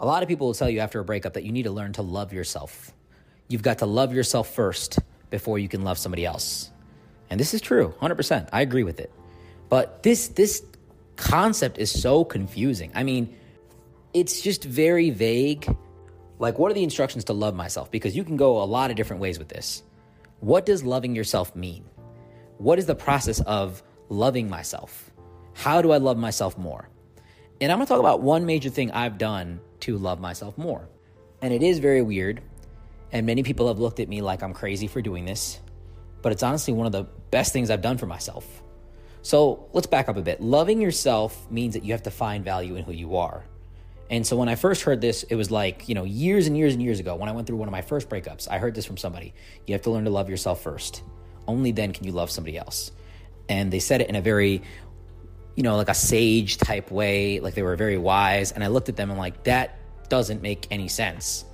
A lot of people will tell you after a breakup that you need to learn to love yourself. You've got to love yourself first before you can love somebody else. And this is true, 100%. I agree with it. But this this concept is so confusing. I mean, it's just very vague. Like what are the instructions to love myself? Because you can go a lot of different ways with this. What does loving yourself mean? What is the process of loving myself? How do I love myself more? And I'm going to talk about one major thing I've done to love myself more. And it is very weird. And many people have looked at me like I'm crazy for doing this. But it's honestly one of the best things I've done for myself. So let's back up a bit. Loving yourself means that you have to find value in who you are. And so when I first heard this, it was like, you know, years and years and years ago when I went through one of my first breakups, I heard this from somebody. You have to learn to love yourself first. Only then can you love somebody else. And they said it in a very you know, like a sage type way, like they were very wise. And I looked at them and like, that doesn't make any sense.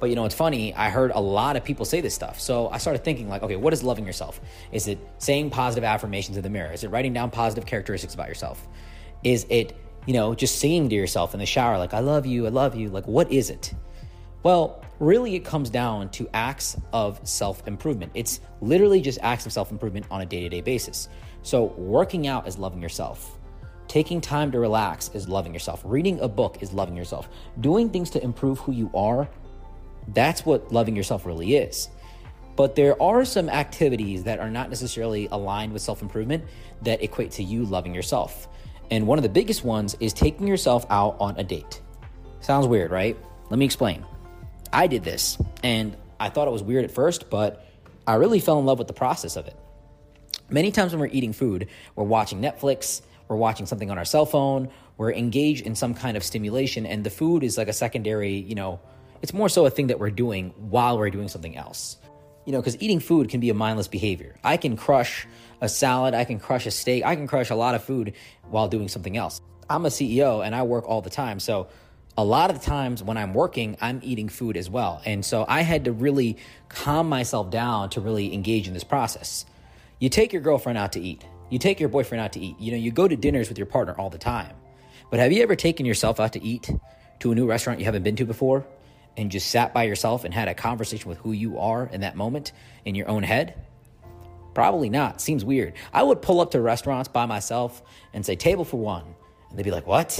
But you know, it's funny, I heard a lot of people say this stuff. So I started thinking, like, okay, what is loving yourself? Is it saying positive affirmations in the mirror? Is it writing down positive characteristics about yourself? Is it, you know, just singing to yourself in the shower, like, I love you, I love you? Like, what is it? Well, really, it comes down to acts of self improvement. It's literally just acts of self improvement on a day to day basis. So, working out is loving yourself. Taking time to relax is loving yourself. Reading a book is loving yourself. Doing things to improve who you are, that's what loving yourself really is. But there are some activities that are not necessarily aligned with self improvement that equate to you loving yourself. And one of the biggest ones is taking yourself out on a date. Sounds weird, right? Let me explain. I did this and I thought it was weird at first, but I really fell in love with the process of it. Many times when we're eating food, we're watching Netflix, we're watching something on our cell phone, we're engaged in some kind of stimulation, and the food is like a secondary, you know, it's more so a thing that we're doing while we're doing something else. You know, because eating food can be a mindless behavior. I can crush a salad, I can crush a steak, I can crush a lot of food while doing something else. I'm a CEO and I work all the time. So a lot of the times when I'm working, I'm eating food as well. And so I had to really calm myself down to really engage in this process. You take your girlfriend out to eat. You take your boyfriend out to eat. You know, you go to dinners with your partner all the time. But have you ever taken yourself out to eat to a new restaurant you haven't been to before and just sat by yourself and had a conversation with who you are in that moment in your own head? Probably not. Seems weird. I would pull up to restaurants by myself and say, table for one. And they'd be like, what?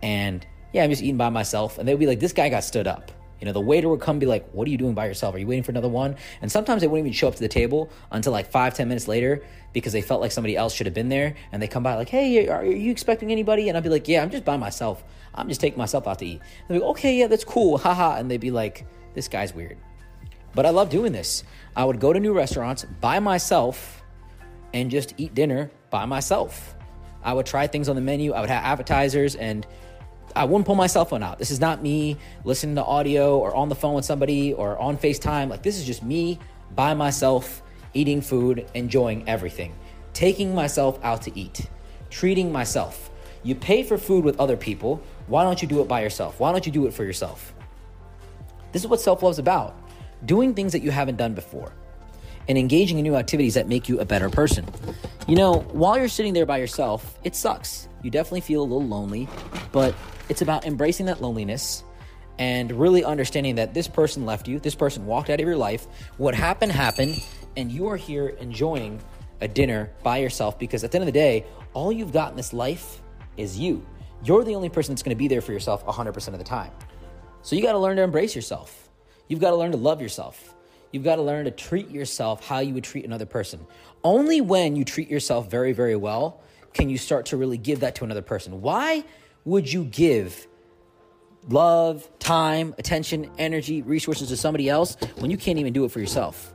And yeah, I'm just eating by myself. And they'd be like, this guy got stood up. You know, the waiter would come and be like, What are you doing by yourself? Are you waiting for another one? And sometimes they wouldn't even show up to the table until like five, ten minutes later because they felt like somebody else should have been there. And they come by like, Hey, are you expecting anybody? And I'd be like, Yeah, I'm just by myself. I'm just taking myself out to eat. And they'd be like, Okay, yeah, that's cool. Haha. And they'd be like, This guy's weird. But I love doing this. I would go to new restaurants by myself and just eat dinner by myself. I would try things on the menu. I would have appetizers and I wouldn't pull my cell phone out. This is not me listening to audio or on the phone with somebody or on FaceTime. Like, this is just me by myself, eating food, enjoying everything, taking myself out to eat, treating myself. You pay for food with other people. Why don't you do it by yourself? Why don't you do it for yourself? This is what self love is about doing things that you haven't done before and engaging in new activities that make you a better person. You know, while you're sitting there by yourself, it sucks. You definitely feel a little lonely, but it's about embracing that loneliness and really understanding that this person left you, this person walked out of your life. What happened, happened, and you are here enjoying a dinner by yourself because at the end of the day, all you've got in this life is you. You're the only person that's going to be there for yourself 100% of the time. So you got to learn to embrace yourself. You've got to learn to love yourself. You've got to learn to treat yourself how you would treat another person. Only when you treat yourself very, very well can you start to really give that to another person. Why would you give love, time, attention, energy, resources to somebody else when you can't even do it for yourself?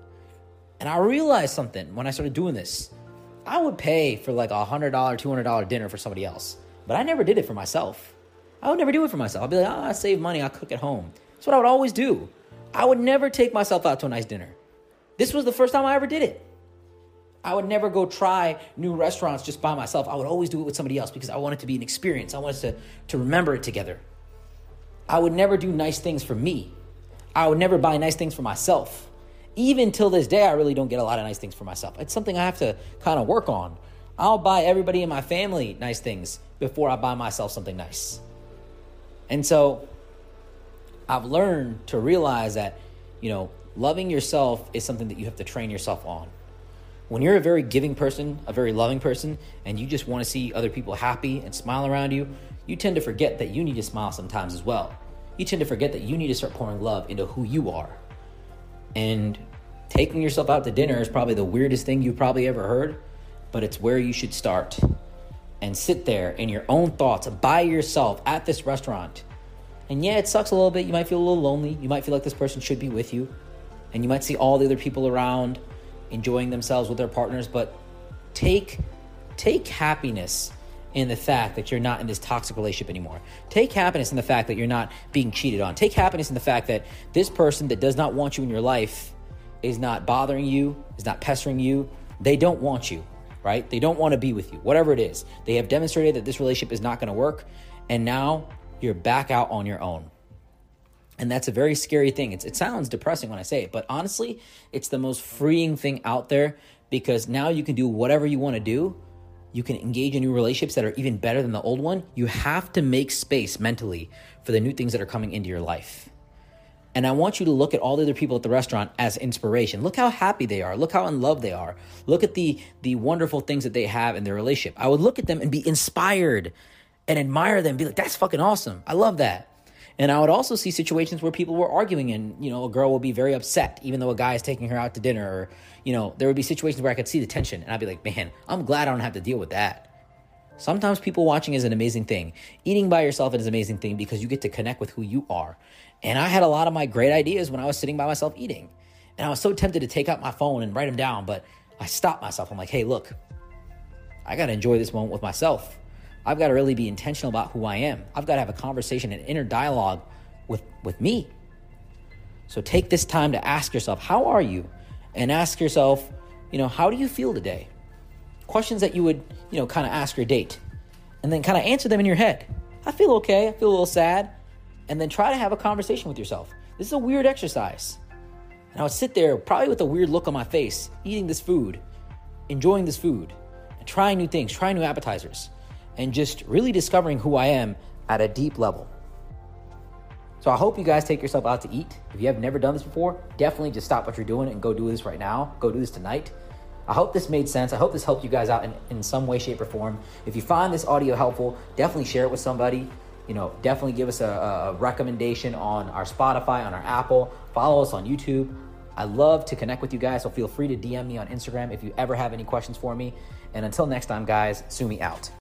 And I realized something when I started doing this. I would pay for like a $100, $200 dinner for somebody else, but I never did it for myself. I would never do it for myself. I'd be like, oh, I save money, I'll cook at home. That's what I would always do. I would never take myself out to a nice dinner. This was the first time I ever did it. I would never go try new restaurants just by myself. I would always do it with somebody else because I want it to be an experience. I want us to, to remember it together. I would never do nice things for me. I would never buy nice things for myself. Even till this day, I really don't get a lot of nice things for myself. It's something I have to kind of work on. I'll buy everybody in my family nice things before I buy myself something nice. And so I've learned to realize that, you know, loving yourself is something that you have to train yourself on. When you're a very giving person, a very loving person, and you just want to see other people happy and smile around you, you tend to forget that you need to smile sometimes as well. You tend to forget that you need to start pouring love into who you are. And taking yourself out to dinner is probably the weirdest thing you've probably ever heard, but it's where you should start. And sit there in your own thoughts by yourself at this restaurant. And yeah, it sucks a little bit. You might feel a little lonely. You might feel like this person should be with you. And you might see all the other people around enjoying themselves with their partners, but take take happiness in the fact that you're not in this toxic relationship anymore. Take happiness in the fact that you're not being cheated on. Take happiness in the fact that this person that does not want you in your life is not bothering you, is not pestering you. They don't want you, right? They don't want to be with you, whatever it is. They have demonstrated that this relationship is not going to work. And now you're back out on your own. And that's a very scary thing. It's, it sounds depressing when I say it, but honestly, it's the most freeing thing out there because now you can do whatever you want to do. You can engage in new relationships that are even better than the old one. You have to make space mentally for the new things that are coming into your life. And I want you to look at all the other people at the restaurant as inspiration. Look how happy they are. Look how in love they are. Look at the the wonderful things that they have in their relationship. I would look at them and be inspired and admire them, be like, that's fucking awesome. I love that. And I would also see situations where people were arguing and, you know, a girl would be very upset even though a guy is taking her out to dinner or, you know, there would be situations where I could see the tension and I'd be like, man, I'm glad I don't have to deal with that. Sometimes people watching is an amazing thing. Eating by yourself is an amazing thing because you get to connect with who you are. And I had a lot of my great ideas when I was sitting by myself eating. And I was so tempted to take out my phone and write them down, but I stopped myself. I'm like, hey, look, I got to enjoy this moment with myself. I've got to really be intentional about who I am. I've got to have a conversation, an inner dialogue with, with me. So take this time to ask yourself, how are you? And ask yourself, you know, how do you feel today? Questions that you would, you know, kind of ask your date. And then kind of answer them in your head. I feel okay. I feel a little sad. And then try to have a conversation with yourself. This is a weird exercise. And I would sit there, probably with a weird look on my face, eating this food, enjoying this food, and trying new things, trying new appetizers and just really discovering who I am at a deep level. So I hope you guys take yourself out to eat. If you have never done this before, definitely just stop what you're doing and go do this right now. Go do this tonight. I hope this made sense. I hope this helped you guys out in, in some way, shape, or form. If you find this audio helpful, definitely share it with somebody. You know, definitely give us a, a recommendation on our Spotify, on our Apple. Follow us on YouTube. I love to connect with you guys, so feel free to DM me on Instagram if you ever have any questions for me. And until next time, guys, Sumi out.